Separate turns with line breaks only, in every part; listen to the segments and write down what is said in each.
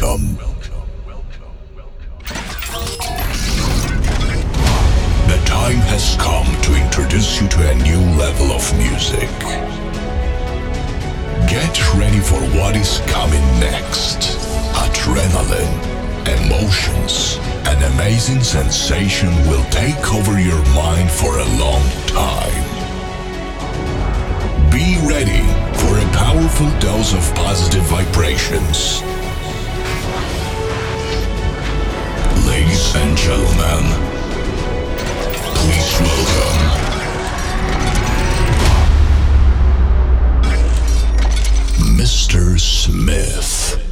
Welcome. The time has come to introduce you to a new level of music. Get ready for what is coming next. Adrenaline, emotions, an amazing sensation will take over your mind for a long time. Be ready for a powerful dose of positive vibrations. And gentlemen, please welcome Mr. Smith.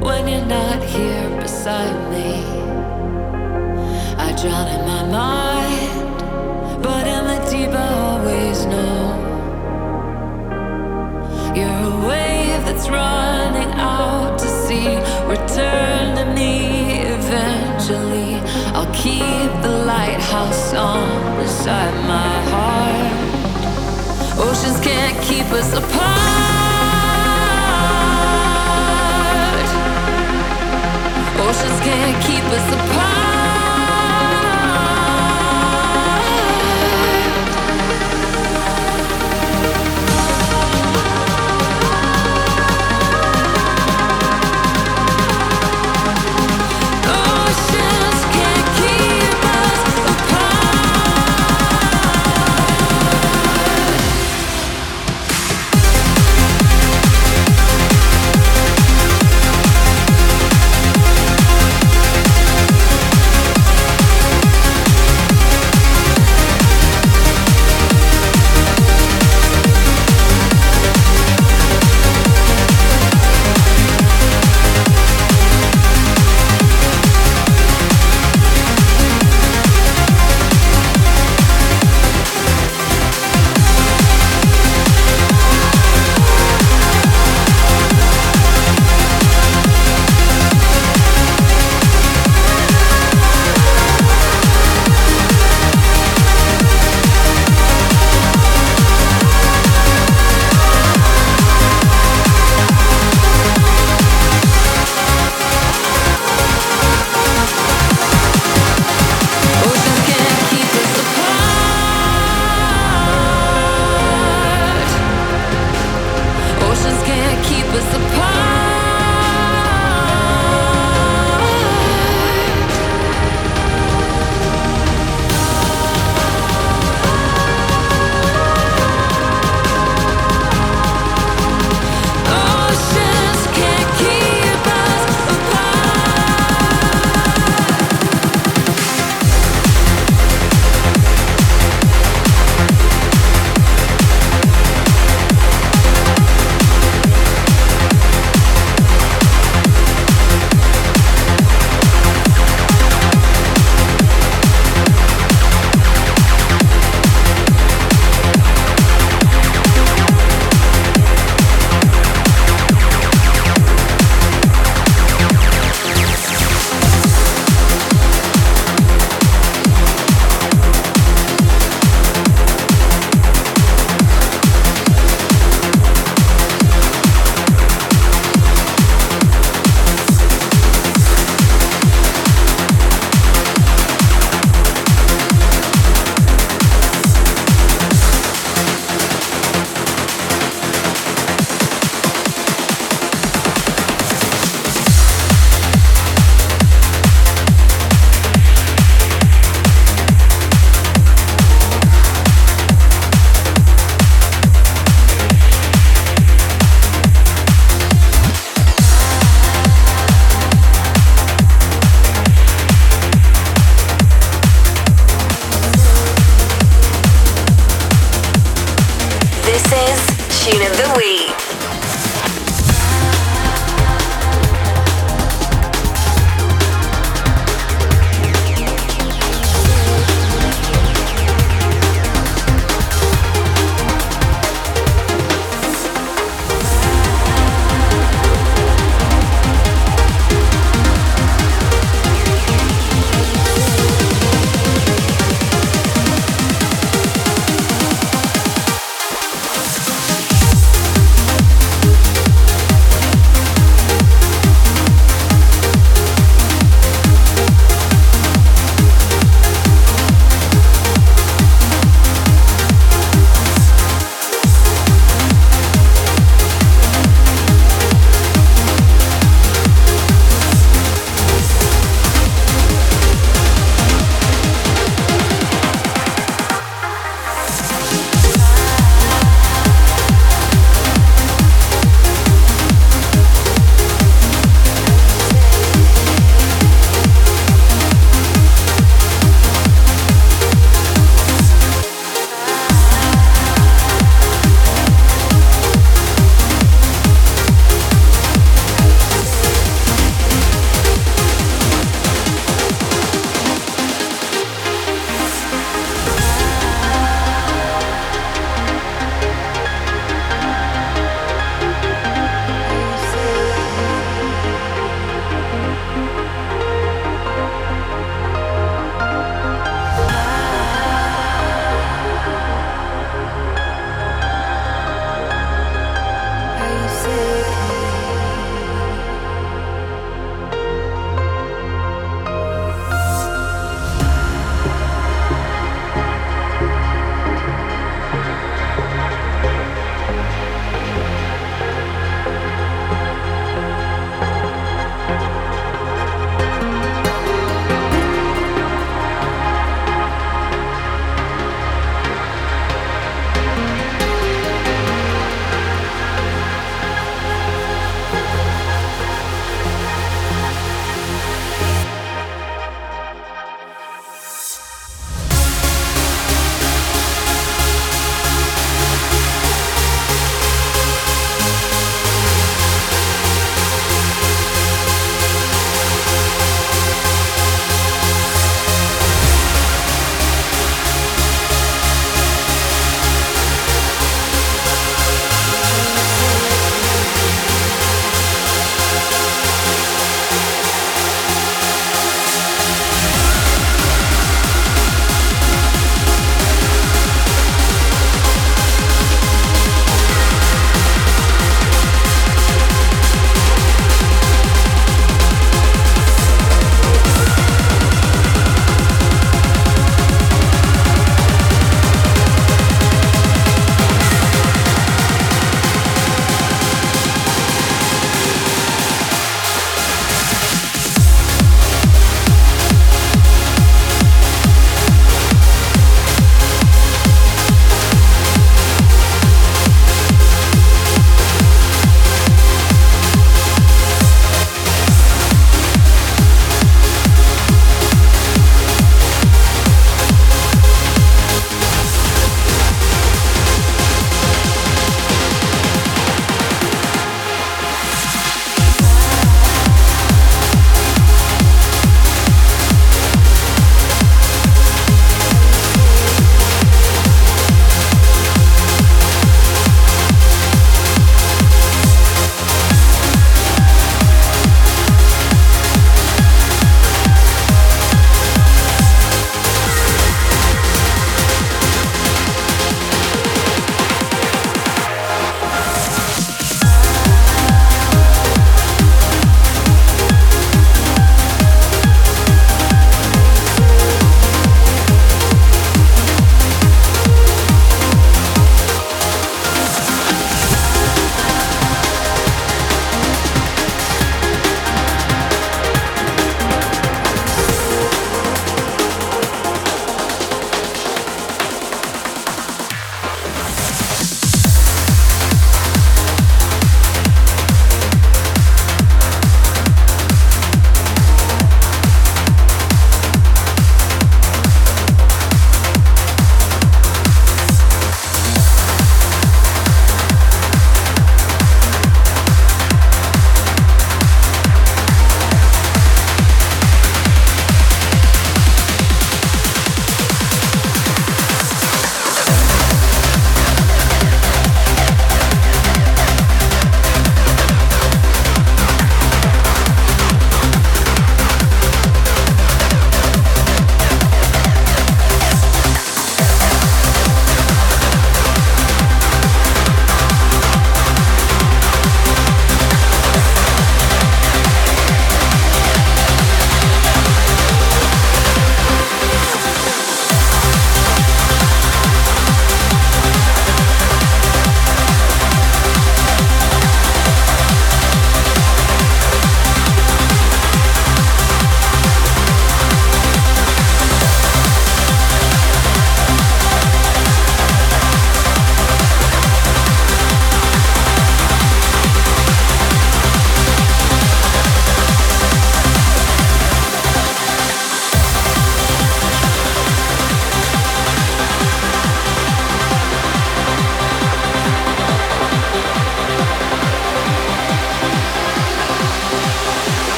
when you're not here beside me. I drown in my mind, but in the deep I always know. You're a wave that's running out to sea. Return to me eventually. I'll keep the lighthouse on beside my heart. Oceans can't keep us apart. Emotions can't keep us apart.